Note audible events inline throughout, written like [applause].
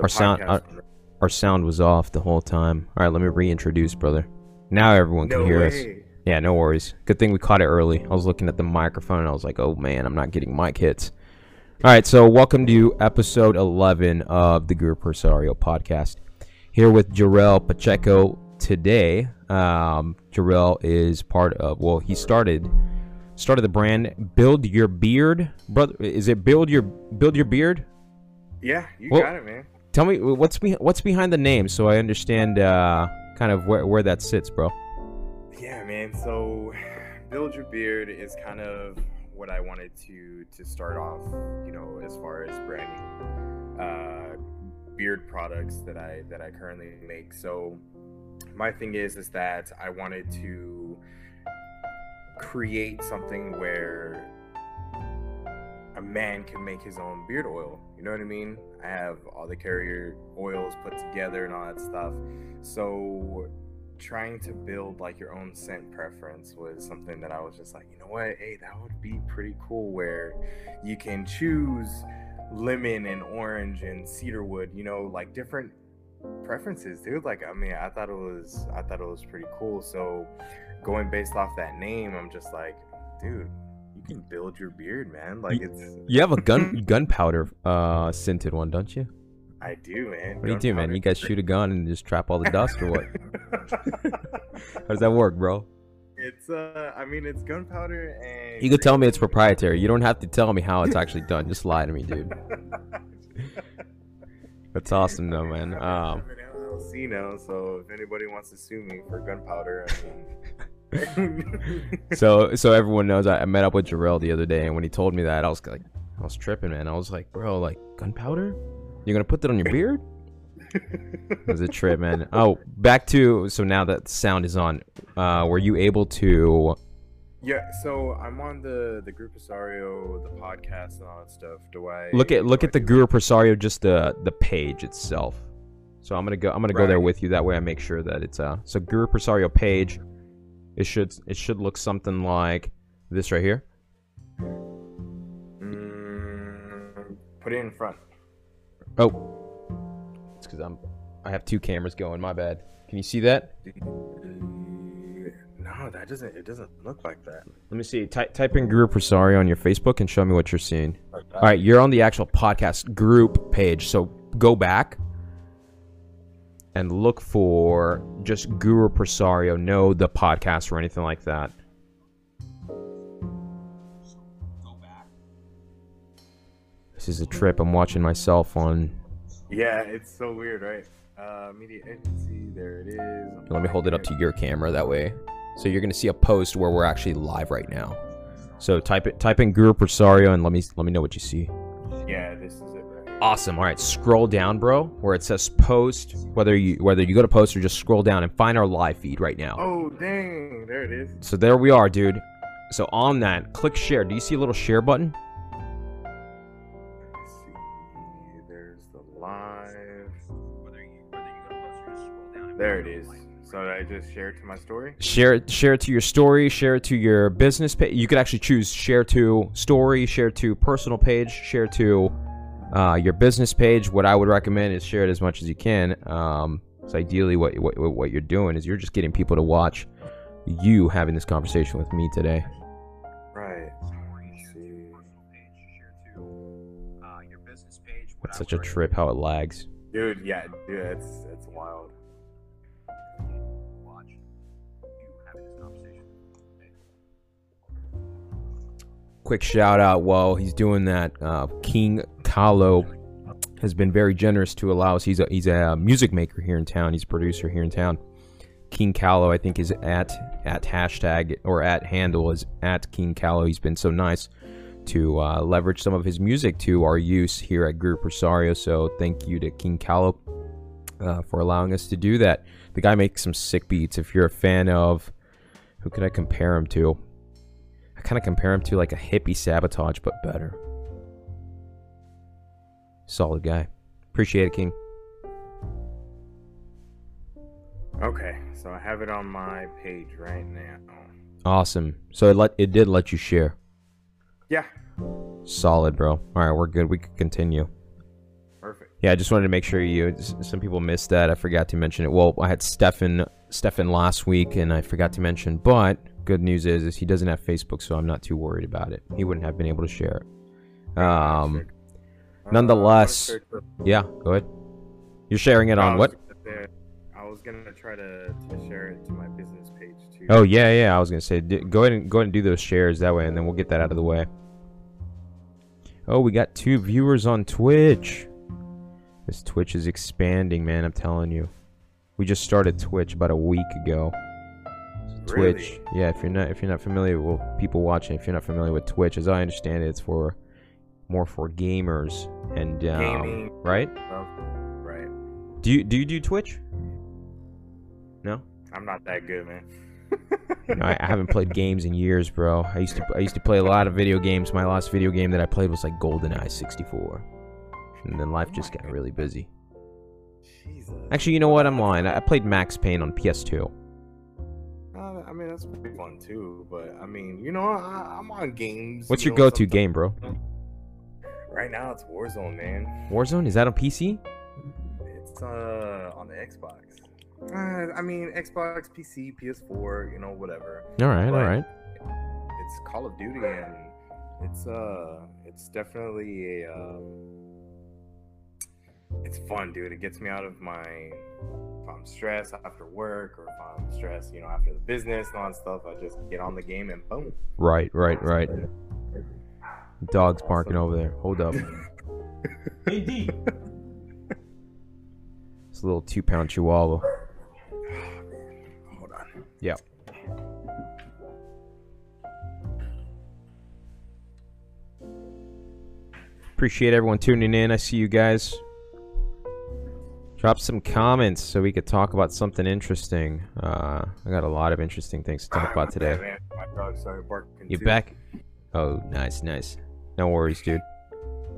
Our sound- our- Our sound was off the whole time. All right, let me reintroduce, brother. Now everyone can no hear us. Yeah, no worries. Good thing we caught it early. I was looking at the microphone and I was like, oh man, I'm not getting mic hits. All right, so welcome to episode 11 of the Guru Presario podcast. Here with Jarrell Pacheco today. Um, Jarrell is part of, well, he started started the brand Build Your Beard. Brother, is it Build Your Build Your Beard? Yeah, you Well- got it, man. Tell me what's be, what's behind the name so I understand uh, kind of where, where that sits, bro. Yeah, man. So, build your beard is kind of what I wanted to to start off. You know, as far as branding uh, beard products that I that I currently make. So, my thing is is that I wanted to create something where a man can make his own beard oil. You know what I mean? I have all the carrier oils put together and all that stuff. So trying to build like your own scent preference was something that I was just like, you know what? Hey, that would be pretty cool where you can choose lemon and orange and cedarwood, you know, like different preferences, dude. Like I mean, I thought it was I thought it was pretty cool. So going based off that name, I'm just like, dude, can build your beard, man. Like it's You have a gun [laughs] gunpowder uh, scented one, don't you? I do, man. What do you do, man? You guys shoot a gun and just trap all the dust, or what? [laughs] How does that work, bro? it's uh, I mean, it's gunpowder and You could tell me it's proprietary. You don't have to tell me how it's actually done. Just lie to me, dude. [laughs] That's awesome, though, man. Um, I'm an LLC now, so if anybody wants to sue me for gunpowder, I mean. [laughs] so, so everyone knows, I, I met up with Jarrell the other day, and when he told me that, I was like, I was tripping, man. I was like, bro, like gunpowder? You're gonna put that on your beard? It was a trip, man. [laughs] Oh, back to so now that sound is on. Uh, were you able to? yeah, so I'm on the the Group Osario, the podcast, and all that stuff. Do I look at look at the Guru Presario, just the the page itself. So I'm gonna go I'm gonna go there with you. That way I make sure that it's uh so Guru Presario page. It should it should look something like this right here. Mm, put it in front. Oh, it's because I'm I have two cameras going. My bad. Can you see that? No, that doesn't. It doesn't look like that. Let me see. Type type in Guru Presario on your Facebook and show me what you're seeing. All right, you're on the actual podcast group page. So go back and look for just Guru Presario, no the podcast or anything like that. This is a trip. I'm watching myself on. Yeah, it's so weird, right? Uh, media agency. There it is. Let me hold it up to your camera that way. So you're gonna see a post where we're actually live right now. So type it, type in Guru Presario, and let me let me know what you see. Yeah, this is it. Right here. Awesome. All right, scroll down, bro, where it says post. Whether you whether you go to post or just scroll down and find our live feed right now. Oh dang! There it is. So there we are, dude. So on that, click share. Do you see a little share button? Let's see. There's the live. There it is. So I just share it to my story. Share it, share it to your story, share it to your business page. You could actually choose share to story, share to personal page, share to uh, your business page. What I would recommend is share it as much as you can. Um, so ideally, what, what what you're doing is you're just getting people to watch you having this conversation with me today. Right. It's such a trip how it lags. Dude, yeah, dude, it's it's wild. quick shout out while he's doing that. Uh, King Kahlo has been very generous to allow us. He's a he's a music maker here in town. He's a producer here in town. King Kahlo, I think, is at at hashtag or at handle is at King Kahlo. He's been so nice to uh, leverage some of his music to our use here at Group Rosario. So thank you to King Kahlo uh, for allowing us to do that. The guy makes some sick beats. If you're a fan of, who could I compare him to? I kind of compare him to like a hippie sabotage, but better. Solid guy. Appreciate it, King. Okay, so I have it on my page right now. Awesome. So it let it did let you share. Yeah, Solid, bro. All right, we're good. We can continue. perfect. Yeah, I just wanted to make sure you. Some people missed that. I forgot to mention it. Well, I had Stefan Stefan last week, and I forgot to mention. But good news is, is he doesn't have Facebook, so I'm not too worried about it. He wouldn't have been able to share it. Um, Uh, nonetheless- I wanna search for- yeah, go ahead. You're sharing it on was what? gonna I was gonna try to, to share it to my business page too. Oh yeah, yeah. I was gonna say, d- go ahead and go ahead and do those shares that way, and then we'll get that out of the way. Oh, we got two viewers on Twitch. This Twitch is expanding, man. I'm telling you. We just started Twitch about a week ago. Twitch, Really? yeah. If you're not if you're not familiar with people watching, if you're not familiar with Twitch, as I understand it, it's for more for gamers and um, Gaming. right? Right. Do you do you do Twitch? No. I'm not that good, man. No, I, I haven't played [laughs] games in years, bro. I used to I used to play a lot of video games. My last video game that I played was like GoldenEye 64, and then life just got really busy. Jesus. Actually, you know what? I'm lying. I played Max Payne on PS2. Uh, I mean, that's pretty fun too. But I mean, you know, I, I'm on games. What's you your know, go-to sometimes- game, bro? Right now, it's Warzone, man. Warzone? Is that on PC? It's uh on the Xbox. Uh, I mean, Xbox, PC, PS4, you know, whatever. All right, all But- right. It's Call of Duty, and it's uh, it's definitely a um, it's fun, dude. It gets me out of my if I'm stressed after work or if I'm stressed, you know, after the business and all that stuff. I just get on the game and boom. Right, right, right. Dog's barking over there. Hold up. [laughs] Hey D, It's a little two-pound chihuahua. Hold on. Yeah. Appreciate everyone tuning in. I see you guys. Drop some comments so we could talk about something interesting. Uh, I got a lot of interesting things to talk about [laughs] today. Yeah, man. My dog started barking. You too. back? Oh, nice, nice. No worries, dude.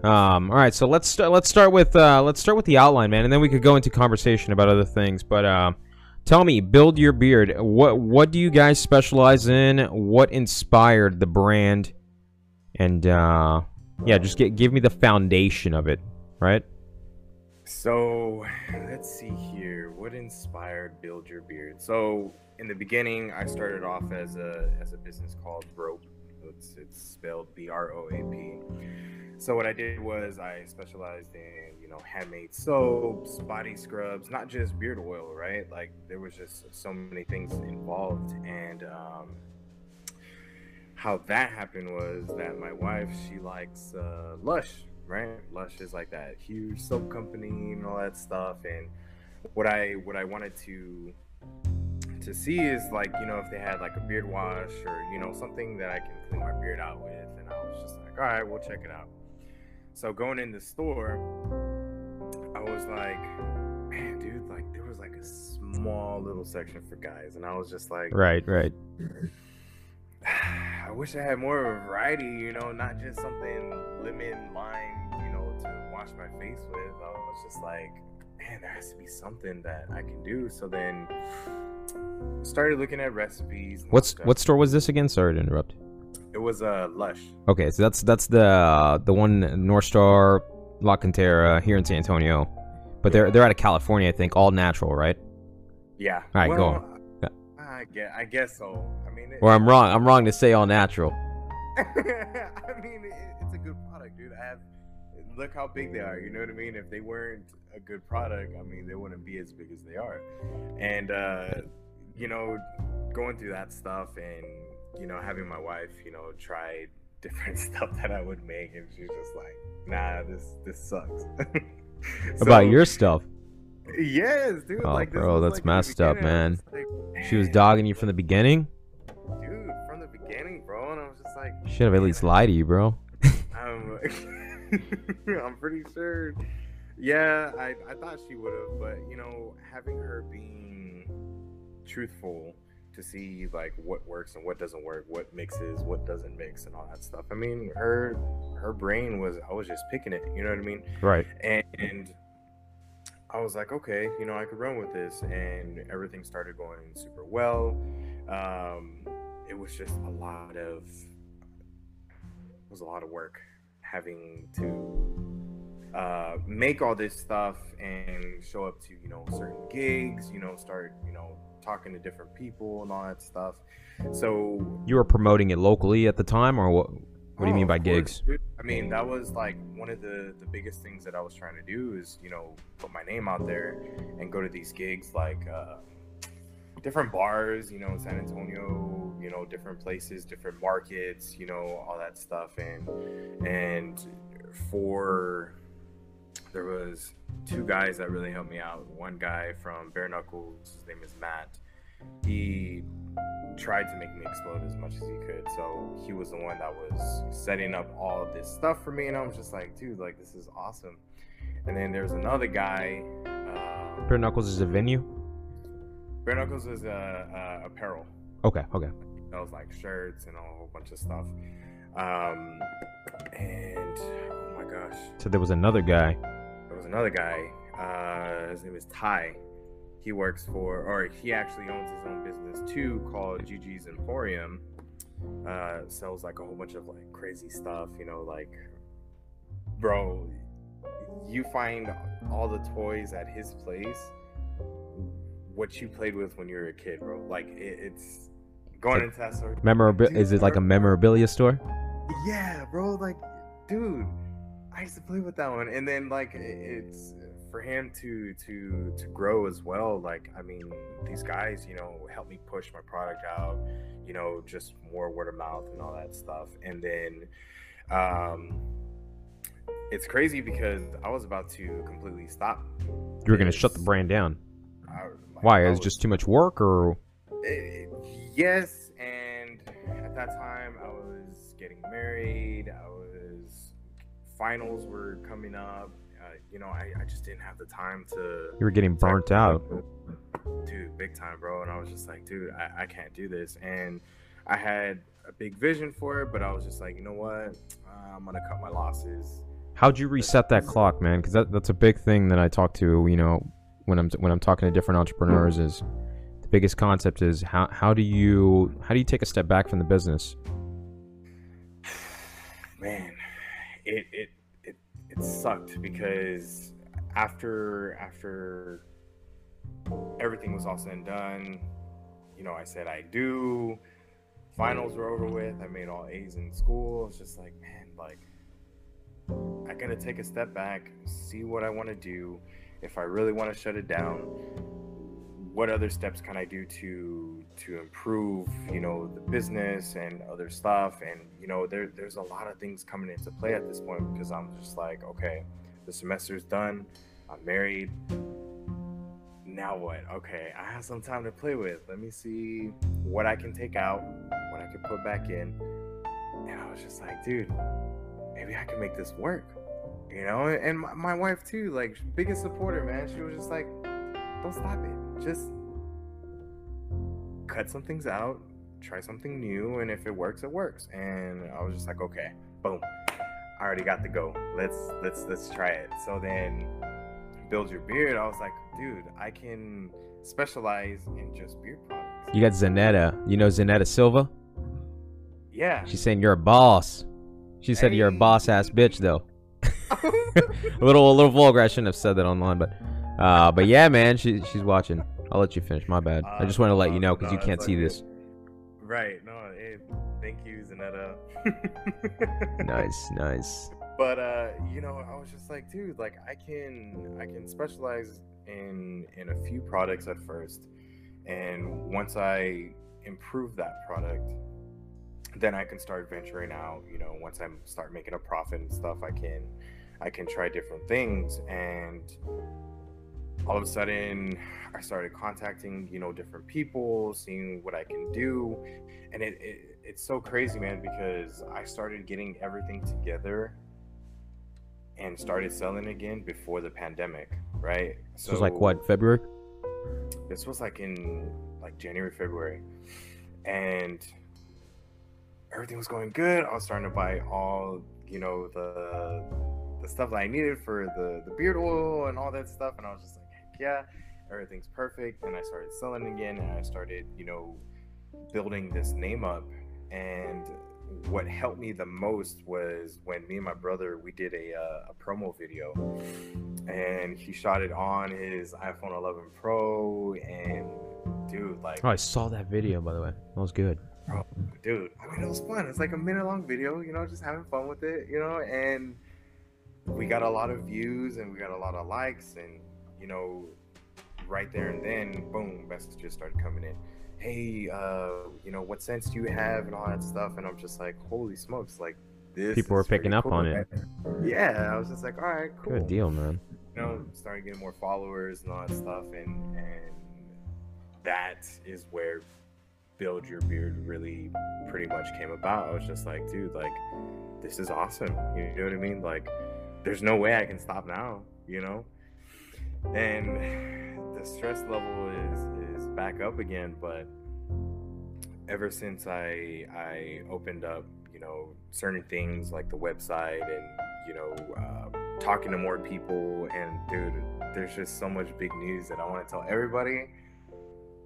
Um, all right, so let's start. Let's start with uh, let's start with the outline, man, and then we could go into conversation about other things. But uh, tell me, build your beard. What what do you guys specialize in? What inspired the brand? And uh, yeah, just get, give me the foundation of it, right? So let's see here. What inspired Build Your Beard? So in the beginning, I started off as a as a business called Broap. It's it's spelled B R O A P. So what I did was I specialized in you know handmade soaps, body scrubs, not just beard oil, right? Like there was just so many things involved, and um, how that happened was that my wife she likes uh, Lush, right? Lush is like that huge soap company and all that stuff. And what I what I wanted to to see is like you know if they had like a beard wash or you know something that I can clean my beard out with. And I was just like, all right, we'll check it out. So going in the store, I was like, man, dude, like there was like a small little section for guys, and I was just like, Right, right. [sighs] I wish I had more of a variety, you know, not just something lemon lime, you know, to wash my face with. I was just like, man, there has to be something that I can do. So then started looking at recipes. What's stuff. what store was this again? Sorry to interrupt. It was uh Lush. Okay, so that's that's the uh, the one North Star La Cantera here in San Antonio, but they're they're out of California, I think, all natural, right? Yeah. All right, go on. Yeah. I guess I guess so. I mean, it, Or I'm wrong. I'm wrong to say all natural. [laughs] I mean, look how big they are. You know what I mean? If they weren't a good product, I mean, they wouldn't be as big as they are. And uh, you know, going through that stuff and you know having my wife, you know, try [laughs] different stuff that I would make, and she's just like, "Nah, this this sucks." [laughs] About your stuff. Yes, dude. Oh, like, bro, that's like, messed up, man. like, She was dogging you from the beginning. dude, from the beginning, bro. And I was just like, Should have at least lied to you, bro. [laughs] [laughs] I'm pretty sure. Yeah, I, I thought she would have, but you know, having her being truthful to see like what works and what doesn't work, what mixes, what doesn't mix, and all that stuff. I mean, her her brain was I was just picking it. You know what I mean? Right. And I was like, okay, you know, I could run with this, and everything started going super well. Um, it was just a lot of it was a lot of work having to uh, make all this stuff and show up to you know certain gigs you know start you know talking to different people and all that stuff so You were promoting it locally at the time, or what? What do you Oh, mean by of course, gigs? I mean, that was like one of the the biggest things that I was trying to do is you know put my name out there and go to these gigs like uh, different bars, you know, in San Antonio, you know, different places, different markets, you know, all that stuff, and and for there was two guys that really helped me out. One guy from Bare Knuckles, his name is Matt. He tried to make me explode as much as he could. So he was the one that was setting up all this stuff for me, and I was just like, dude, like this is awesome. And then there's another guy. Uh, Bare Knuckles is a venue. Bare Knuckles is uh, uh, apparel. Okay, okay. That was like shirts and a whole bunch of stuff. Um, and oh my gosh, So there was another guy. there was another guy. Uh, his name is Ty. He works for, or he actually owns his own business too, called Gigi's Emporium. Uh, sells like a whole bunch of like crazy stuff, you know, like, bro, you find all the toys at his place, what you played with when you were a kid, bro. Like, it, it's going into that sort. Memorabilia? Is it like a memorabilia store? Yeah, bro. Like, dude, I used to play with that one, and then like it's for him to to to grow as well. Like, I mean, these guys, you know, help me push my product out. You know, just more word of mouth and all that stuff, and then. um it's crazy because I was about to completely stop. You were gonna shut the brand down. I- like, Why? I It was was- just too much work, or Eh, yes, and at that time I was getting married. I was finals were coming up. Uh, you know, I, I just didn't have the time to. you were getting burnt out? Dude, big time, bro. And I was just like, dude, I, I can't do this. And I had a big vision for it, but I was just like, you know what? Uh, I'm gonna cut my losses. How'd you reset that clock, man? Because that, that's a big thing that I talk to. You know, when I'm when I'm talking to different entrepreneurs, is the biggest concept is how how do you how do you take a step back from the business? man it it it, it sucked because after after everything was all said and done you know i said i do finals were over with i made all a's in school it's just like man like i gotta take a step back see what i want to do if i really want to shut it down what other steps can I do to to improve, you know, the business and other stuff? And you know, there there's a lot of things coming into play at this point because I'm just like, okay, the semester's done, I'm married. Now what? Okay, I have some time to play with. Let me see what I can take out, what I can put back in. And I was just like, dude, maybe I can make this work. You know, and my, my wife too, like biggest supporter, man. She was just like, don't stop it. Just cut some things out, try something new, and if it works, it works. And I was just like, okay, boom. I already got the go. Let's let's let's try it. So then build your beard. I was like, dude, I can specialize in just beard products. You got Zanetta. You know Zanetta Silva? Yeah. She's saying you're a boss. She said you're a boss ass bitch though. [laughs] a little a little vulgar. I shouldn't have said that online, but uh, but yeah, man, she she's watching. I'll let you finish. My bad. I just want to let you know because you can't see okay. this. Right. No. Hey, thank you, Zanetta. [laughs] Nice, nice. but uh you know i was just like dude like i can i can specialize in in a few products at first and once i improve that product then i can start venturing out you know once i start making a profit and stuff i can i can try different things. And all of a sudden i started contacting you know different people seeing what i can do. And it, it it's so crazy man because i started getting everything together and started selling again before the pandemic right? So it's like what February? this was like in like january february. And everything was going good. I was starting to buy all you know the the stuff that i needed for the the beard oil and all that stuff. And i was just like yeah everything's perfect. And i started selling again and i started you know building this name up. And what helped me the most was when me and my brother we did a, uh, a promo video. And he shot it on his iphone 11 pro. And dude like Oh, I saw that video by the way. That was good. Bro, dude i mean it was fun. It's like a minute long video you know just having fun with it you know and we got a lot of views and we got a lot of likes and you know right there and then boom messages started coming in. Hey uh you know what sense do you have and all that stuff? And i'm just like holy smokes like this People were picking up cool, on it. yeah i was just like all right cool. Good deal, man. you know, started getting more followers and all that stuff, and and that is where build your beard really pretty much came about. I was just like, dude, like this is awesome. You know what I mean? Like, there's no way I can stop now. You know, and the stress level is is back up again, but ever since I I opened up, you know, certain things like the website and you know, uh, talking to more people, and dude, there's just so much big news that I want to tell everybody.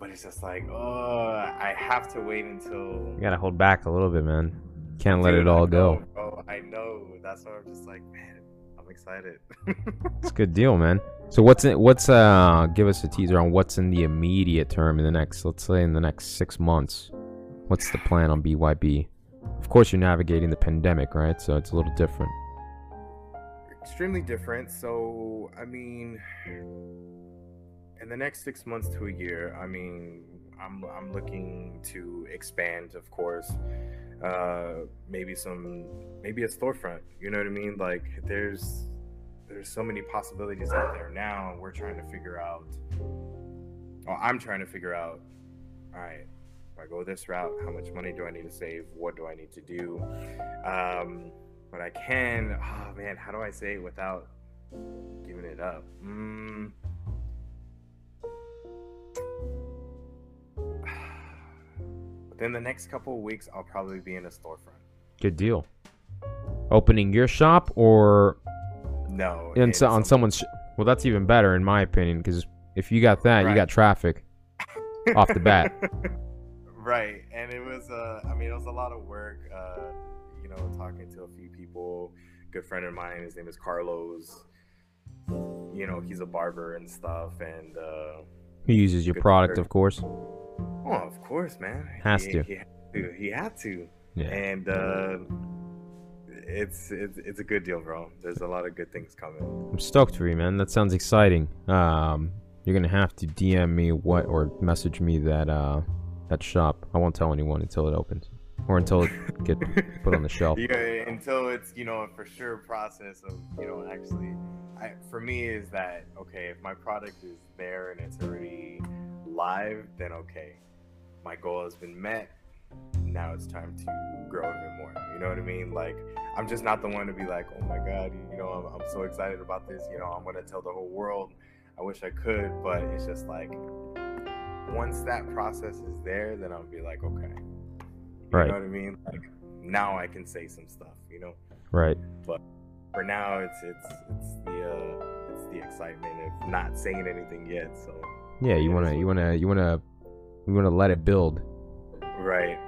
But it's just like, oh, I have to wait until. You gotta hold back a little bit, man. Can't let it all go. bro. I know. That's why I'm just like, man, I'm excited. It's a good deal, man. So what's it? What's uh? Give us a teaser on what's in the immediate term in the next, let's say, in the next six months. What's the plan on BYB? Of course, you're navigating the pandemic, right? So it's a little different. extremely different. So, I mean, in the next six months to a year, I mean, I'm I'm looking to expand, of course. Uh, maybe some, maybe a storefront. You know what I mean? Like, there's there's so many possibilities out there now. And we're trying to figure out. Oh, I'm trying to figure out. All right, if I go this route, how much money do I need to save? What do I need to do? Um, but I can. Oh man, how do I say it without giving it up? Mm. Within the next couple of weeks, I'll probably be in a storefront. Good deal. Opening your shop or No, in, so, on someone's. Sh- well, that's even better in my opinion because if you got that, you got traffic. [laughs] off the bat. right, and it was. Uh, I mean, it was a lot of work. Uh, you know, talking to a few people. Good friend of mine. His name is Carlos. You know, he's a barber and stuff, and. Uh, He uses your product, work. of course. Oh, of course, man. Has he, to. He had to. He had to. Yeah. And uh, it's, it's it's a good deal, bro. There's a lot of good things coming. I'm stoked for you, man. That sounds exciting. Um, you're gonna have to DM me what or message me that uh that shop. I won't tell anyone until it opens or until it get [laughs] put on the shelf. Yeah, until it's you know a for sure process of you know actually. I, for me is that okay if my product is there and it's already live then okay my goal has been met now it's time to grow even more you know what i mean like i'm just not the one to be like oh my god you know i'm, I'm so excited about this you know i'm gonna tell the whole world i wish i could but it's just like once that process is there then i'll be like okay Right. you Right. know what i mean like now i can say some stuff you know Right. But for now it's it's it's the uh it's the excitement of not saying anything yet so Yeah. You wanna you wanna you wanna you wanna let it build. right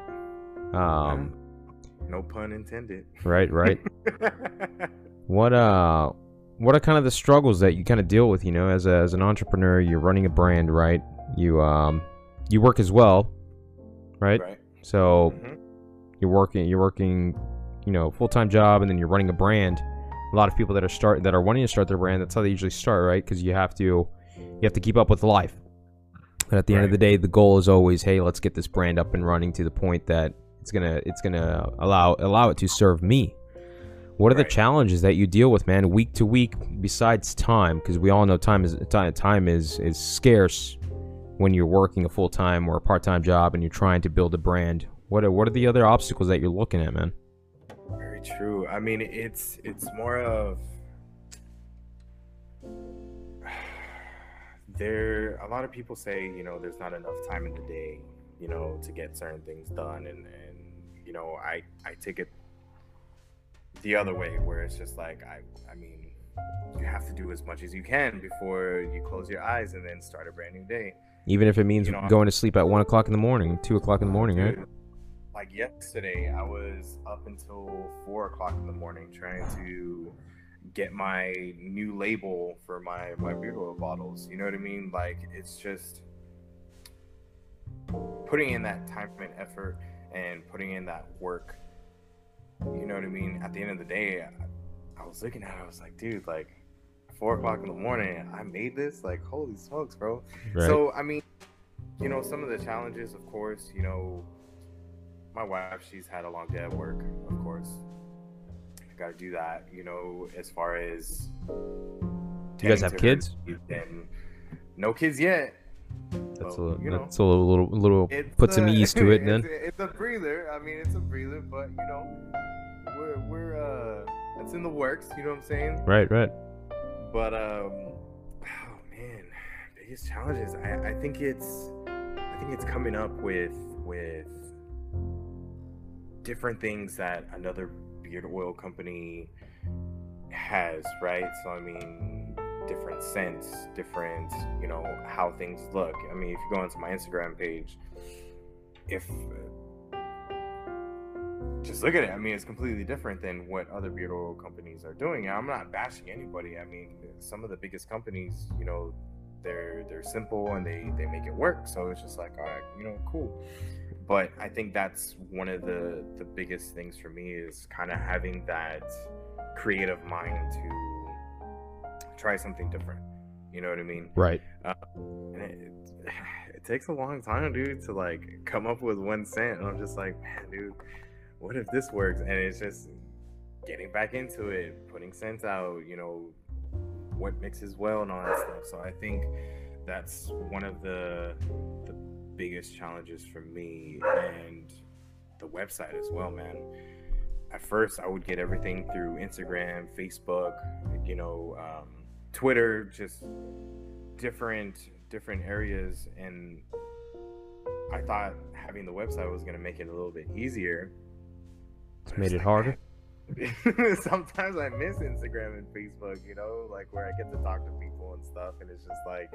Um. no pun intended Right. Right. [laughs] What uh. What are kind of the struggles that you kind of deal with? You know, as a, as an entrepreneur, you're running a brand, right? You um, you work as well, right? right So Mhm. you're working you're working you know full time job and then you're running a brand. A lot of people that are start that are wanting to start their brand, that's how they usually start, right? Because you have to you have to keep up with life. But at the end of the day, the goal is always, hey, let's get this brand up and running to the point that it's gonna it's gonna allow allow it to serve me. What are the challenges that you deal with, man, week to week, besides time? Because we all know time is time, time is is scarce when you're working a full time or a part time job and you're trying to build a brand. What are what are the other obstacles that you're looking at, man? very true i mean it's it's more of there a lot of people say you know there's not enough time in the day you know to get certain things done and and you know i i take it the other way where it's just like i i mean you have to do as much as you can before you close your eyes and then start a brand new day Even if it means You know, going to sleep at one o'clock in the morning, two o'clock in the morning, right? Like yesterday, I was up until four o'clock in the morning trying to get my new label for my my beard oil bottles. You know what I mean? Like it's just putting in that time and effort and putting in that work. You know what I mean? At the end of the day, I, I was looking at it. I was like, dude, like four o'clock in the morning, I made this. Like, holy smokes, bro! Right. So I mean, you know, some of the challenges, of course, you know, my wife, she's had a long day at work, of got to do that, you know, as far as. You guys have kids? And no kids yet. That's a So, little, you know, a little, little, little it's put some ease to it, [laughs] it's, then. It's a breather. I mean, it's a breather, but you know, we're we're uh, it's in the works. You know what I'm saying? Right, right. But um, oh man, biggest challenges. I I think it's I think it's coming up with with different things that another oil company has, right? So I mean, different scents, different, you know, how things look. I mean, if you go onto my Instagram page, if just look at it. I mean, it's completely different than what other beard oil companies are doing. I'm not bashing anybody. I mean, some of the biggest companies, you know, they're they're simple and they they make it work. So it's just like, all right, you know, cool. But I think that's one of the the biggest things for me is kind of having that creative mind to try something different. You know what I mean? Right. Uh, and it, it takes a long time, dude, to like come up with one scent. And I'm just like, man, dude, what if this works? And it's just getting back into it, putting scents out, you know, what mixes well and all that stuff. So I think that's one of the the biggest challenges for me and the website as well, man. At first, I would get everything through Instagram, Facebook, you know, um, Twitter, just different different areas, and I thought having the website was gonna make it a little bit easier. It's made it harder. [laughs] Sometimes I miss Instagram and Facebook, you know, like where I get to talk to people and stuff, and it's just like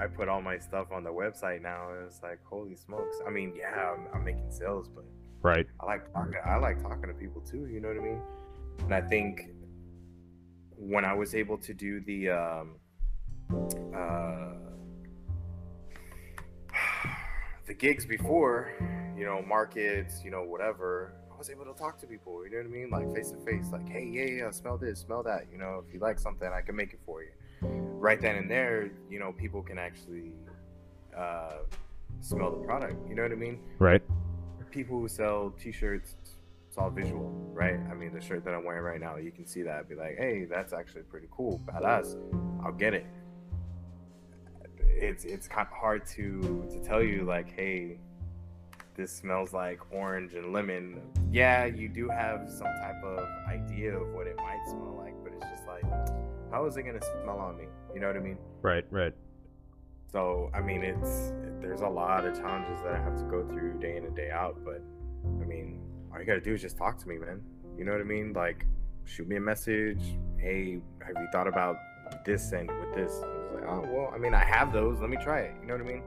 I put all my stuff on the website now, and it's like, holy smokes! I mean, yeah, I'm, I'm making sales, but Right. I like talking. I like talking to people too. You know what I mean? And I think when I was able to do the um, uh, [sighs] the gigs before, you know, markets, you know, whatever, I was able to talk to people. You know what I mean? Like face to face. Like, hey, yeah, yeah, smell this, smell that. You know, if you like something, I can make it for you. Right then and there, you know, people can actually uh, smell the product. You know what I mean? Right. people who sell t-shirts it's all visual right i mean the shirt that i'm wearing right now you can see that be like hey that's actually pretty cool badass i'll get it it's it's kind of hard to to tell you like hey this smells like orange and lemon yeah you do have some type of idea of what it might smell like but it's just like how is it going to smell on me you know what i mean Right. Right. so I mean, it's there's a lot of challenges that I have to go through day in and day out. But I mean, all you gotta do is just talk to me, man. You know what I mean? Like, shoot me a message. Hey, have you thought about this and with this? Like, oh well, I mean, I have those. Let me try it. You know what I mean?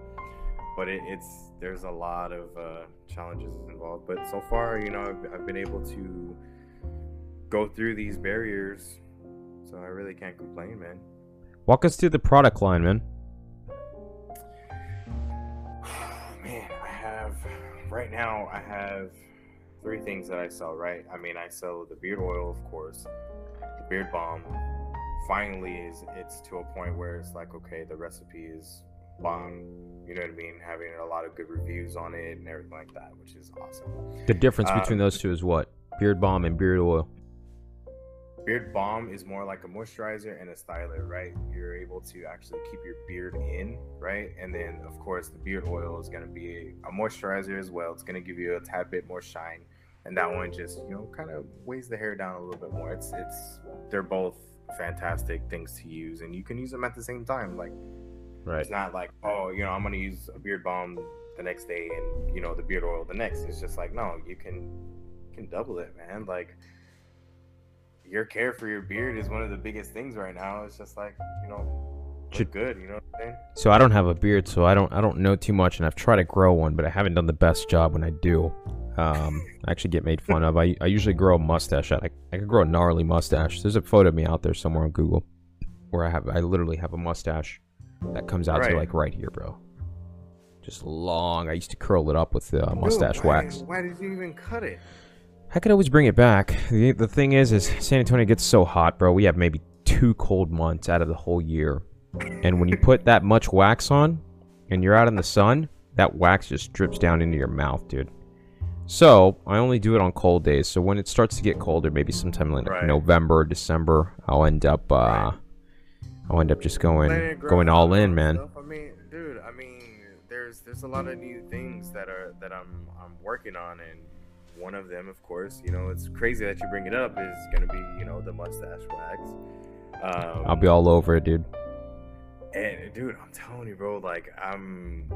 But it, it's there's a lot of uh, challenges involved. But so far, you know, I've, I've been able to go through these barriers. So I really can't complain, man. Walk us through the product line, man. [sighs] Man, I have right now. I have three things that I sell. Right, I mean, I sell the beard oil, of course, the beard balm. Finally, is it's to a point where it's like, okay, the recipe is bomb. You know what I mean? Having a lot of good reviews on it and everything like that, which is awesome. The difference Um, between those two is what? Beard balm and beard oil. Beard balm is more like a moisturizer and a styler, right? You're able to actually keep your beard in, right? And then, of course, the beard oil is going to be a moisturizer as well. It's going to give you a tad bit more shine, and that one just, you know, kind of weighs the hair down a little bit more. It's, it's, they're both fantastic things to use, and you can use them at the same time. Like, Right. it's not like, oh, you know, I'm going to use a beard balm the next day and you know the beard oil the next. It's just like, no, you can, you can double it, man. Like your care for your beard is one of the biggest things right now. It's just like, you know, Should- good, you know what I'm saying? So I don't have a beard, so I don't I don't know too much, and I've tried to grow one, but I haven't done the best job when I do. Um, [laughs] I actually get made fun of. I, I usually grow a mustache. I I could grow a gnarly mustache. There's a photo of me out there somewhere on Google, where I have I literally have a mustache that comes out to like right here, bro. Just long. I used to curl it up with uh, Dude, mustache why- wax. Why did you even cut it? I could always bring it back. The, the thing is, is San Antonio gets so hot, bro. We have maybe two cold months out of the whole year, and when you [laughs] put that much wax on, and you're out in the sun, that wax just drips down into your mouth, dude. So I only do it on cold days. So when it starts to get colder, maybe sometime in like Right. November, December, I'll end up, uh, Right. I'll end up just going, Letting it grow going all in, man. stuff. I mean, dude, I mean, there's there's a lot of new things that are that I'm I'm working on, and one of them, of course, you know, it's crazy that you bring it up, is gonna be you know the mustache wax. Um, I'll be all over it, dude. And dude, I'm telling you, bro, like I'm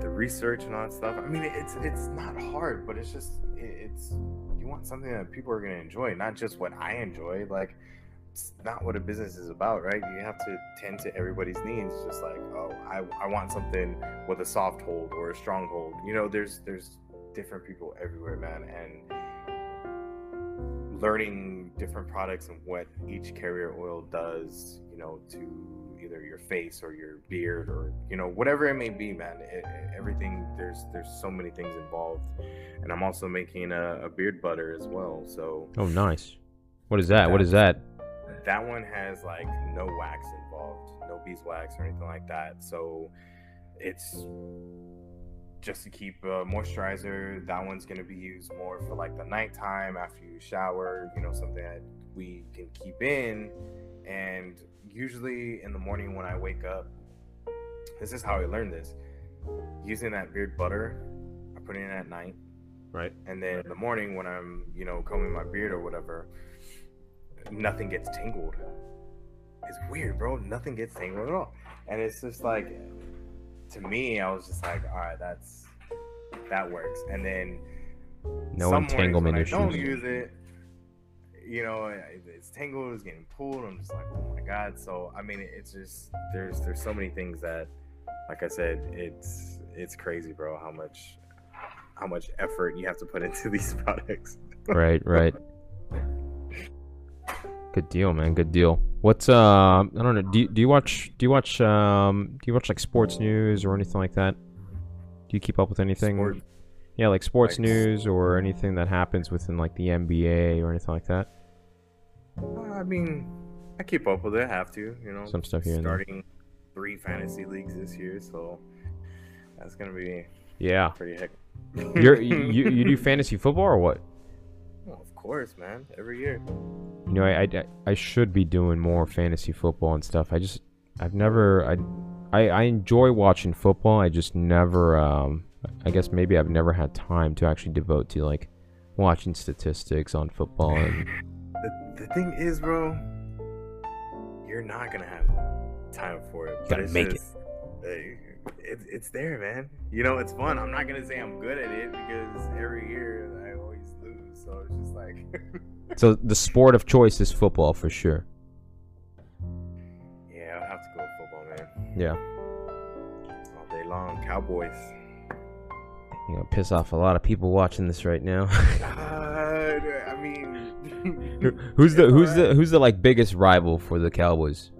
the research and all that stuff. I mean, it's it's not hard, but it's just it, it's you want something that people are gonna enjoy, not just what I enjoy. Like it's not what a business is about, right? You have to tend to everybody's needs. Just like, oh, I I want something with a soft hold or a strong hold. You know, there's there's different people everywhere, man, and learning different products and what each carrier oil does, you know, to either your face or your beard or you know whatever it may be, man. It, everything there's there's so many things involved, and I'm also making a, a beard butter as well. So Oh, nice. What is that? What is that? That one has like no wax involved, no beeswax or anything like that. So it's just to keep uh, moisturizer. That one's gonna be used more for like the nighttime after you shower. You know, something that we can keep in. And usually in the morning when I wake up, this is how I learned this. Using that beard butter, I put it in at night Right. and then in the morning when I'm, you know, combing my beard or whatever, nothing gets tangled. It's weird, bro. Nothing gets tangled at all. And it's just like to me, I was just like, all right, that's that works. And then No entanglement when I don't issues. use it. You know, it's tangled, it's getting pulled. I'm just like, oh my god. So I mean, it's just there's there's so many things that, like I said, it's it's crazy, bro. How much how much effort you have to put [laughs] into these [laughs] products. right, right. Good deal, man. Good deal. What's uh? I don't know. Do you, do you watch? Do you watch um? Do you watch like sports news or anything like that? Do you keep up with anything? Sport- Yeah, like sports like- news or anything that happens within like the NBA or anything like that. I mean, I keep up with it. I have to, you know. Some stuff here. Starting three fantasy leagues this year, so that's gonna be Yeah. pretty heck. You're [laughs] you, you do fantasy football or what? Well, of course, man. Every year. You know, I, I, I should be doing more fantasy football and stuff. I just I've never I, I I enjoy watching football. I just never um I guess maybe I've never had time to actually devote to like watching statistics on football and [laughs] The, the thing is, bro, you're not gonna have time for it. but gotta make it. just, uh, It, it's there, man. You know, it's fun. I'm not gonna say I'm good at it because every year like, [laughs] so the sport of choice is football for sure. yeah, I'll have to go with football, man. Yeah. All day long, Cowboys. You know, piss off a lot of people watching this right now. [laughs] Uh, I mean, [laughs] who's the who's the who's the like biggest rival for the Cowboys?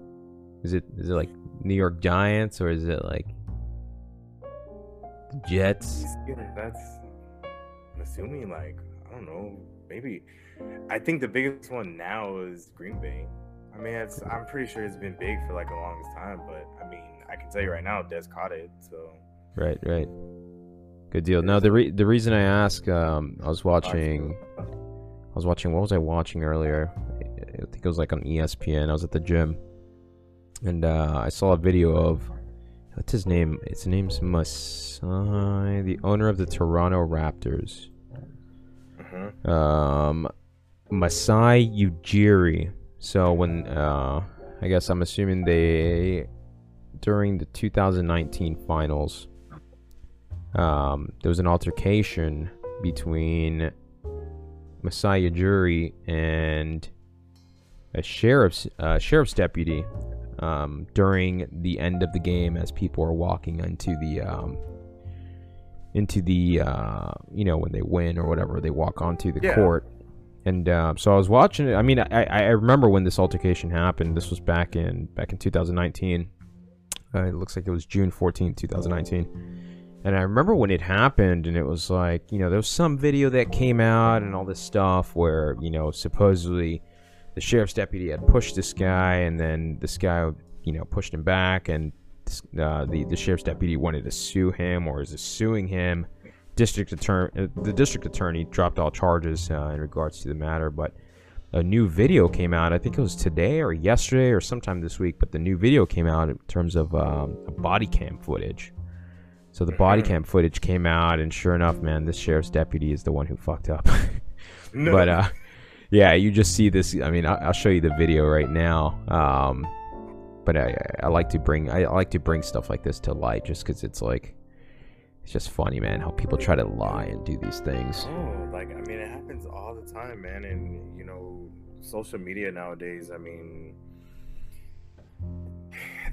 Is it is it like New York Giants or is it like Jets? That's. I'm assuming, like, I don't know, maybe. I think the biggest one now is Green Bay. I mean, it's. I'm pretty sure it's been big for like the longest time, but I mean, I can tell you right now, Dez caught it. So Right, right. Good deal. Now the re- the reason I ask, um, I was watching, I was watching. What was I watching earlier? I think it was like on ESPN. I was at the gym, and uh, I saw a video of what's his name? His name's Masai, the owner of the Toronto Raptors. Mhm. Um, Masai Ujiri. So when uh, I guess I'm assuming they during the 2019 finals, um, there was an altercation between Masai Ujiri and a sheriff's uh, sheriff's deputy um, during the end of the game as people are walking into the um, into the uh, you know when they win or whatever they walk onto the Yeah. court. And uh, so I was watching it. I mean, I, I remember when this altercation happened. This was back in back in 2019. Uh, it looks like it was June 14, 2019. And I remember when it happened, and it was like, you know, there was some video that came out and all this stuff where, you know, supposedly the sheriff's deputy had pushed this guy, and then this guy, you know, pushed him back, and uh, the the sheriff's deputy wanted to sue him or is suing him. District attorney, uh, the district attorney dropped all charges uh, in regards to the matter, but a new video came out. I think it was today or yesterday or sometime this week. But the new video came out in terms of um, body cam footage. So the body cam footage came out, and sure enough, man, this sheriff's deputy is the one who fucked up. [laughs] No. but uh, yeah, you just see this. I mean, I, I'll show you the video right now. Um, but I, I like to bring I like to bring stuff like this to light, just because it's like it's just funny, man, how people try to lie and do these things. Oh, like I mean, it happens all the time, man. And you know, social media nowadays. I mean,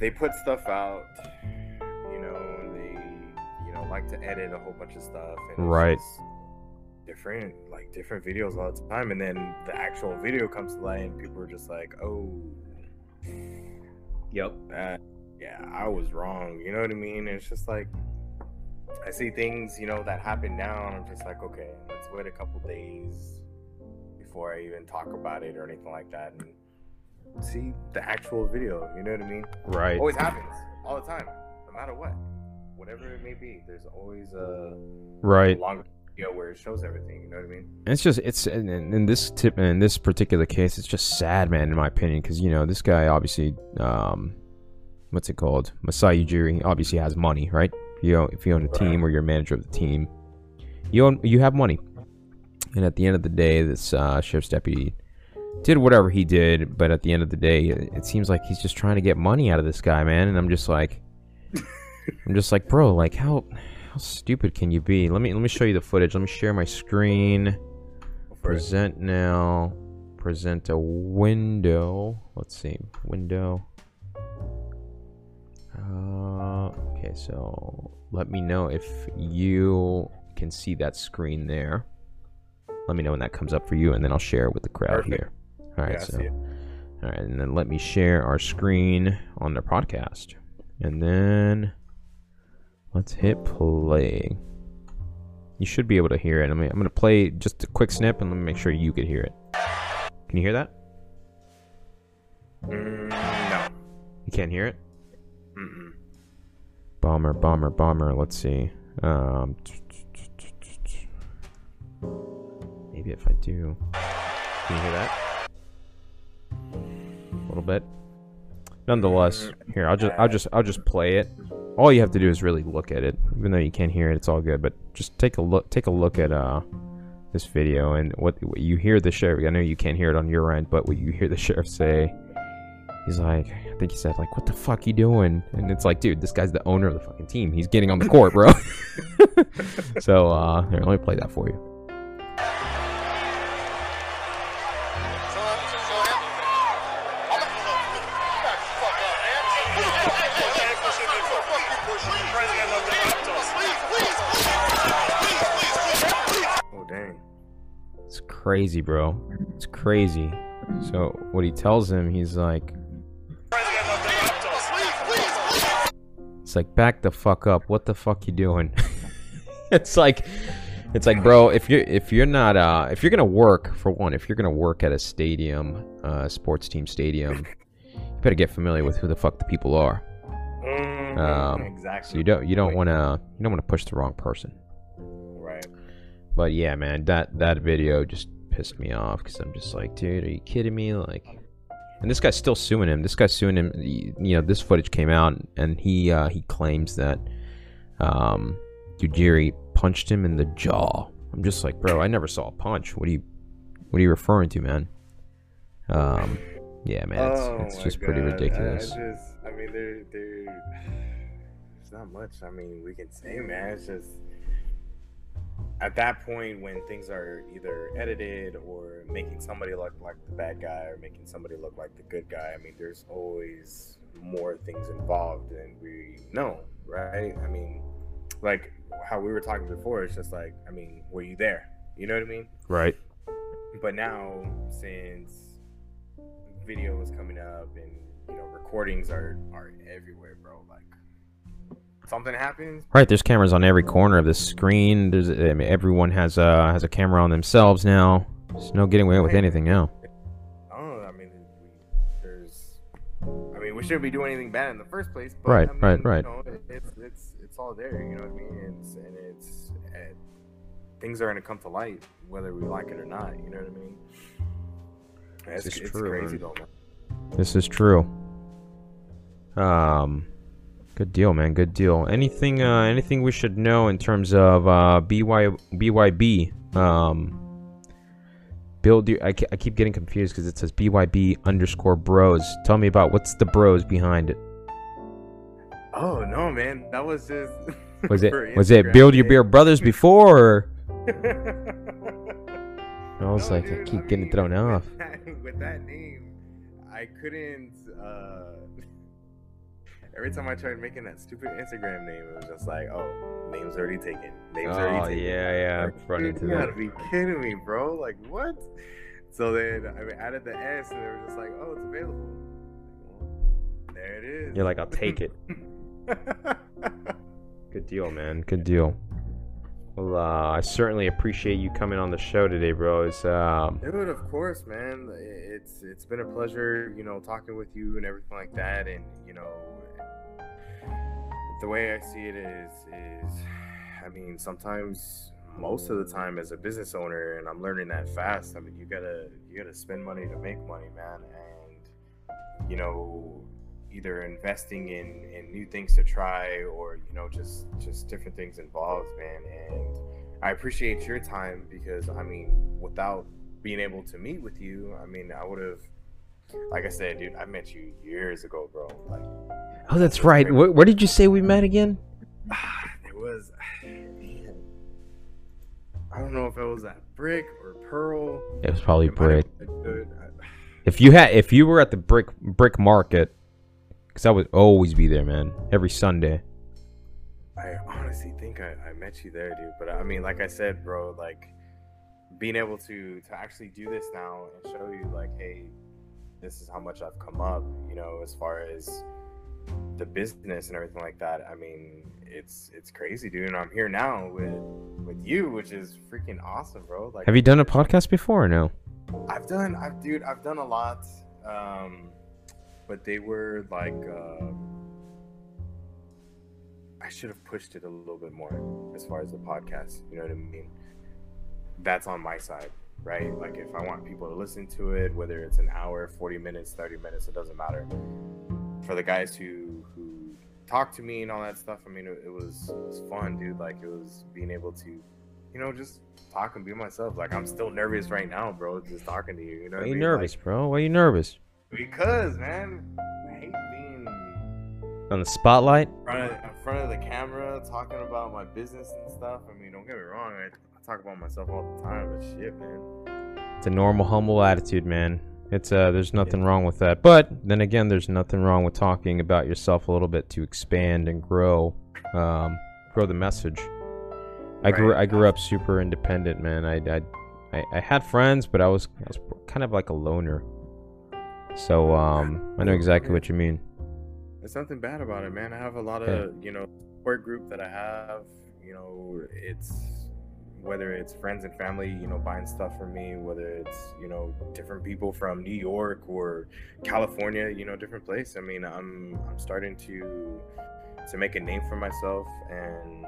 they put stuff out. You know, and they you know like to edit a whole bunch of stuff. And Right. Different like different videos all the time, and then the actual video comes to light, and people are just like, "Oh, Yep. that yeah i was wrong you know what i mean it's just like i see things you know that happen now and i'm just like okay let's wait a couple days before i even talk about it or anything like that and see the actual video you know what i mean Right. always happens all the time no matter what whatever it may be there's always a Right. longer video where it shows everything you know what i mean? It's just it's in, in this tip in this particular case, it's just sad, man, in my opinion, because you know this guy obviously, um, what's it called, Masai Ujiri, obviously has money, right? You know, if you own a team or you're a manager of the team, you own you have money, and at the end of the day, this uh, sheriff's deputy did whatever he did, but at the end of the day, it, it seems like he's just trying to get money out of this guy, man, and I'm just like, [laughs] I'm just like, bro, like how how stupid can you be? Let me let me show you the footage. Let me share my screen. Go for it. Present now. Present a window. Let's see. Window. Uh, okay, so let me know if you can see that screen there. Let me know when that comes up for you, and then I'll share it with the crowd Perfect. here. All right, yeah, so all right, and then let me share our screen on the podcast, and then let's hit play. You should be able to hear it. I mean, I'm gonna play just a quick snip, and let me make sure you could hear it. Can you hear that? Mm, no You can't hear it. Mm-mm. Bomber, bomber, bomber. Let's see. Um, maybe if I do, can you hear that? A little bit. Nonetheless, here I'll just I'll just I'll just play it. All you have to do is really look at it, even though you can't hear it. It's all good, but just take a look. Take a look at uh this video and what, what you hear the sheriff. I know you can't hear it on your end, but what you hear the sheriff say. He's like, I think he said like, "What the fuck you doing?" And it's like, dude, this guy's the owner of the fucking team. He's getting on the court, bro. [laughs] so uh, here, let me play that for you. Crazy, bro. It's crazy. So what he tells him, he's like, it's like back the fuck up. What the fuck you doing? [laughs] it's like, it's like, bro, if you're if you're not uh if you're gonna work for one, if you're gonna work at a stadium, uh, sports team stadium, you better get familiar with who the fuck the people are. Mhm, Um, exactly So you don't you don't want to you don't want to push the wrong person. But yeah, man, that that video just pissed me off because I'm just like, dude, are you kidding me? Like, and this guy's still suing him. This guy's suing him. You know, this footage came out, and he uh, he claims that um, Ujiri punched him in the jaw. I'm just like, bro, I never saw a punch. What are you what are you referring to, man? Um, yeah, man, it's, oh it's just pretty God. I- ridiculous. I, just, I mean, there, there, there's not much. I mean, we can say, man. It's just at that point when things are either edited or making somebody look like the bad guy or making somebody look like the good guy. I mean, there's always more things involved than we know, right? I mean, like how we were talking before. It's just like, I mean, were you there? You know what I mean? Right. But now, since video is coming up and you know recordings are are everywhere, bro. Like something happens, Right. There's cameras on every corner of the screen. There's I mean, everyone has a has a camera on themselves now. There's no getting away with anything now. I don't know. I mean, we, there's, I mean, we shouldn't be doing anything bad in the first place. But, Right, I mean, right, right. You know, it's it's it's all there. You know what I mean? And it's, and it's and things are gonna come to light whether we like it or not. You know what I mean? It's, is it's true, crazy though. This is true. Um, good deal, man. Good deal. Anything, uh, anything we should know in terms of uh, BY BYB? Um, build. Your, I, I keep getting confused because it says BYB underscore Bros. Tell me about what's the Bros behind it. Oh no, man, that was just. [laughs] Was it was it Build Your Beer Brothers [laughs] before? I was No, like, I keep I getting mean, thrown with off. That, [laughs] with that name, I couldn't. Uh, every time I tried making that stupid Instagram name, it was just like, oh, name's already taken. Name's Oh already taken. yeah, yeah. Like, run dude, into you gotta be kidding me, bro. Like, what? So then I added the S, and they were just like, oh, it's available. Well, there it is. You're like, I'll take it. [laughs] Good deal, man. Good deal. Well, uh, I certainly appreciate you coming on the show today, bro. It's, um, Dude, of course, man. It's it's been a pleasure, you know, talking with you and everything like that. And you know, the way I see it is, is, I mean, sometimes, most of the time, as a business owner, and I'm learning that fast. I mean, you gotta you gotta spend money to make money, man. And you know, either investing in in new things to try, or you know, just just different things involved, man. And I appreciate your time because I mean, without being able to meet with you, I mean, I would have, like I said, dude, I met you years ago, bro. Like, oh, that's right. Where, where did you say we met again? [sighs] it was, man, I don't know if it was at Brick or Pearl. It was probably It Brick. been good. I- If you had, if you were at the brick brick market, because I would always be there, man. Every Sunday. I honestly think I, I met you there, dude. But uh, I mean, like I said, bro, like being able to to actually do this now and show you, like, hey, this is how much I've come up, you know, as far as the business and everything like that. I mean, it's it's crazy, dude. And I'm here now with with you, which is freaking awesome, bro. Like, Have you done a podcast before or no? I've done, I've dude, I've done a lot, um, but they were like, uh, I should have pushed it a little bit more as far as the podcast. You know what I mean? That's on my side, right? Like if I want people to listen to it, whether it's an hour, forty minutes, thirty minutes, it doesn't matter. For the guys who talk to me and all that stuff, I mean, it, it was it was fun, dude. Like it was being able to, you know, just talk and be myself. Like I'm still nervous right now, bro, just talking to you. You know, Why are you mean? nervous, Like, bro? Why are you nervous? because man, I hate being On the spotlight? in front, of, in front of the camera talking about my business and stuff. I mean, don't get me wrong, I, I talk about myself all the time, but shit, man. It's a normal, humble attitude, man. It's uh, there's nothing wrong with that. But then again, there's nothing wrong with talking about yourself a little bit to expand and grow, um, grow the message. I grew, Right. I grew up super independent, man. I, I, I, had friends, but I was, I was kind of like a loner. So um, I know exactly what you mean. There's nothing bad about it, man. I have a lot of, you know, support group that I have. You know, it's whether it's friends and family, you know, buying stuff for me, whether it's, you know, different people from New York or California, you know, different place. I mean, I'm I'm starting to to make a name for myself and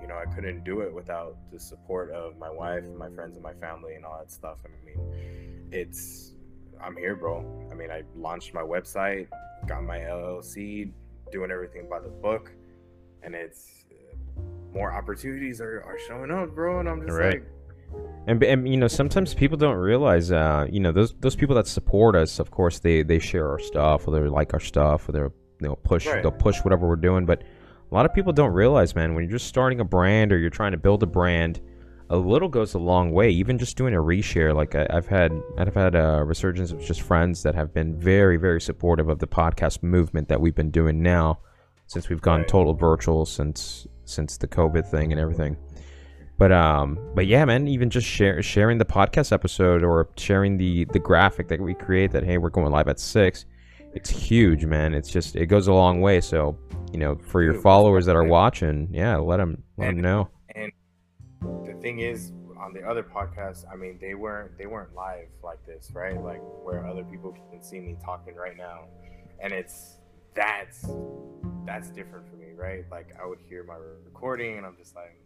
you know, I couldn't do it without the support of my wife, my friends and my family and all that stuff. I mean, it's I'm here, bro. I mean, I launched my website, got my LLC, doing everything by the book, and it's more opportunities are, are showing up, bro. And I'm just Right. like, And, and you know sometimes people don't realize uh you know those those people that support us of course they they share our stuff or they like our stuff or they're you know push Right. they'll push whatever we're doing but a lot of people don't realize man when you're just starting a brand or you're trying to build a brand a little goes a long way even just doing a reshare like I, I've had I've had a resurgence of just friends that have been very very supportive of the podcast movement that we've been doing now since we've gone Right. total virtual since since the COVID thing and everything. But um, but yeah, man, even just share, sharing the podcast episode or sharing the the graphic that we create that hey, we're going live at six. It's huge, man. It's just it goes a long way. So you know, for your followers that are watching, yeah, let them let them know. And the thing is, on the other podcasts, I mean, they weren't they weren't live like this, right? Like where other people can see me talking right now, and it's that's that's different for me, right? Like I would hear my recording, and I'm just like,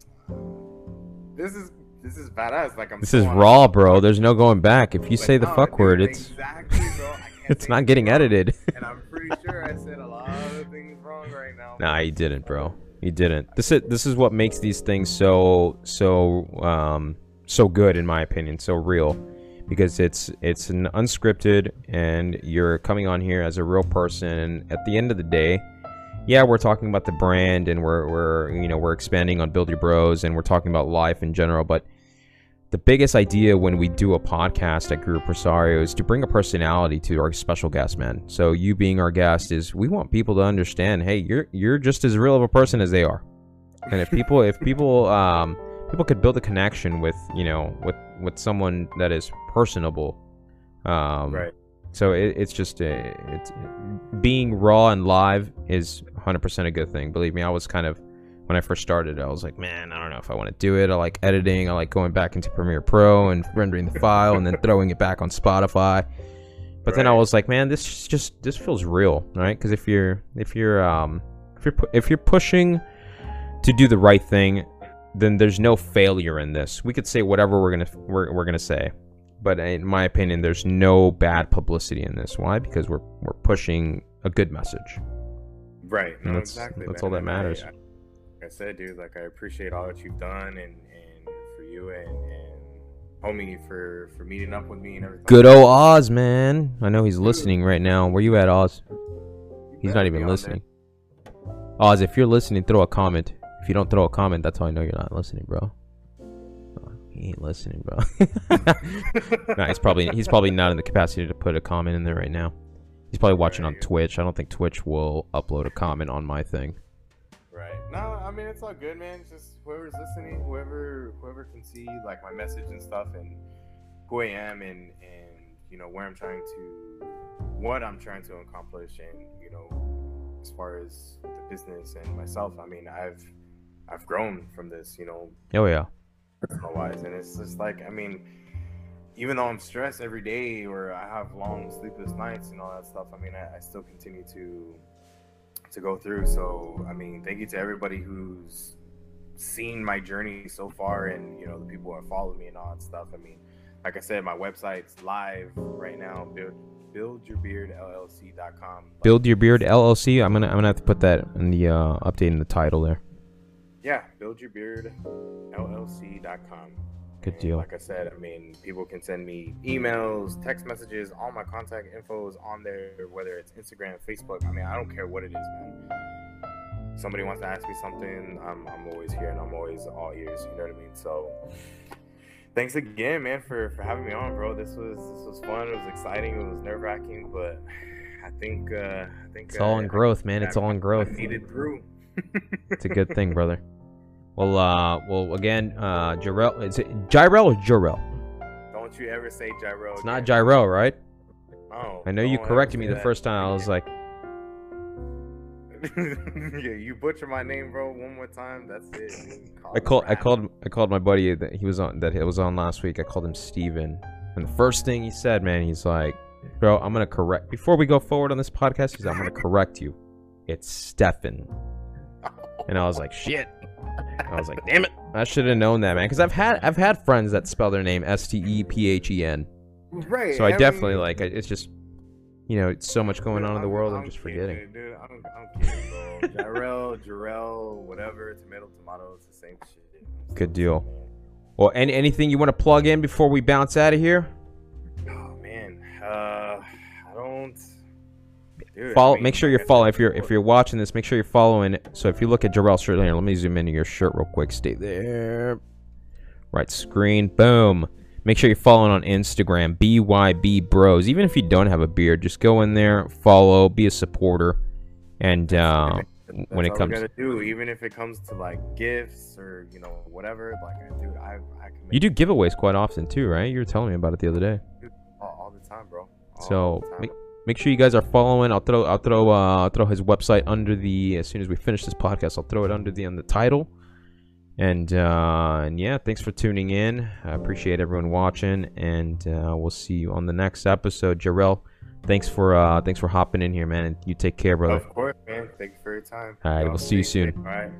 this is this is badass. Like I'm. This is raw, bro. There's no going back. If you Like, say the no, fuck dude, word, it's exactly, bro. [laughs] It's not getting wrong. edited. And I'm pretty sure I said a lot of things wrong right now. Nah, you didn't, bro. You didn't. This is this is what makes these things so so um so good in my opinion, so real. Because it's it's an unscripted and you're coming on here as a real person and at the end of the day, yeah, we're talking about the brand and we're we're you know, we're expanding on Build Your Bros and we're talking about life in general, but the biggest idea when we do a podcast at Guru Presario is to bring a personality to our special guest, man. So you being our guest is we want people to understand, hey, you're you're just as real of a person as they are. And if people if people um people could build a connection with, you know, with with someone that is personable. Um Right. so it, it's just a, it's being raw and live is 100% a good thing. Believe me, I was kind of when I first started, I was like, man, I don't know if I want to do it. I like editing. I like going back into Premiere Pro and rendering the file and then [laughs] throwing it back on Spotify. But then I was like, man, this just this feels real, right? Because if you're if you're um if you're if you're pushing to do the right thing, then there's no failure in this. We could say whatever we're gonna we're, we're gonna say, but in my opinion, there's no bad publicity in this. Why? Because we're we're pushing a good message. Right. No, that's- exactly. that's man. all that I- matters. I, like I said, dude, like I appreciate all that you've done and, and for you and, and homie for for meeting up with me and everything. Good old Oz, man. I know he's listening right now. Where you at, Oz? He's not even listening. Oz, if you're listening, throw a comment. If you don't throw a comment, that's how I know you're not listening, bro. Oh, he ain't listening, bro. [laughs] no, he's probably he's probably not in the capacity to put a comment in there right now. He's probably watching on Twitch. I don't think Twitch will upload a comment on my thing. Right. No, I mean it's all good, man. It's just whoever's listening, whoever whoever can see like my message and stuff and who I am and and you know where I'm trying to what I'm trying to accomplish and you know as far as the business and myself, I mean I've I've grown from this, you know, Oh yeah, personal wise and it's just like I mean even though I'm stressed every day or I have long sleepless nights and all that stuff, I mean I, I still continue to to go through. So I mean, thank you to everybody who's seen my journey so far and you know the people who have followed me and all that stuff. I mean, like I said, my website's live right now, build buildyourbeardllc.com. build your beard LLC. I'm gonna I'm gonna have to put that in the uh, update in the title there. Yeah, buildyourbeardllc.com. Good And deal. Like I said, I mean, people can send me emails, text messages, all my contact info is on there, whether it's Instagram, Facebook. I mean, I don't care what it is, man. Somebody wants to ask me something, I'm, I'm always here and I'm always all ears. You know what I mean? So, thanks again, man, for, for having me on, bro. This was this was fun. It was exciting. It was nerve wracking, but I think uh, I think It's all uh, in growth, man. It's I- all in I growth. made it through. It's a good thing, brother. Well, uh, well, again, uh, Jarrell, is it Gyrel or Jarrell? Don't you ever say gyro. It's not. Gyrel, right? Oh, I know you corrected me the that first time. I was like, [laughs] yeah, you butcher my name, bro, one more time. That's it. Call I called, I called, I called my buddy that he was on that it was on last week. I called him Steven. and the first thing he said, man, he's like, "Bro, I'm gonna correct before we go forward on this podcast. He's, like, I'm gonna correct you. It's Stefan." And I was like, "Shit." I was like, "Damn it! I should have known that, man." Because I've had, I've had friends that spell their name S T E P H E N. Right. So I definitely mean, like. It's just, you know, it's so much going on in the world. I'm just kidding, forgetting. Dude, I'm, I'm kidding, bro. [laughs] Jarrell, Jarrell, whatever, tomato, tomato, it's the same shit. Good deal. Well, any anything you want to plug in before we bounce out of here? Oh man, uh, I don't. Dude, I Follow. mean, make sure you're following. If you're if you're watching this, make sure you're following. So if you look at Jarrell's shirt here, let me zoom into your shirt real quick. Stay there. Right screen. Boom. Make sure you're following on Instagram, BYB Bros. Even if you don't have a beard, just go in there, follow, be a supporter, and uh, That's when it comes. gotta do, even if it comes to like gifts or you know whatever. Like, dude, I I can make You do giveaways quite often too, right? You were telling me about it the other day. all, all the time, bro. All So the time. make, make sure you guys are following. I'll throw I'll throw uh, I'll throw his website under the as soon as we finish this podcast. I'll throw it under the on the title. And uh, and yeah, thanks for tuning in. I appreciate everyone watching, and uh, we'll see you on the next episode. Jarrell, thanks for uh, thanks for hopping in here, man. And you take care, brother. Of course, man. Thank you for your time. All right, Y'all we'll see you soon. All right.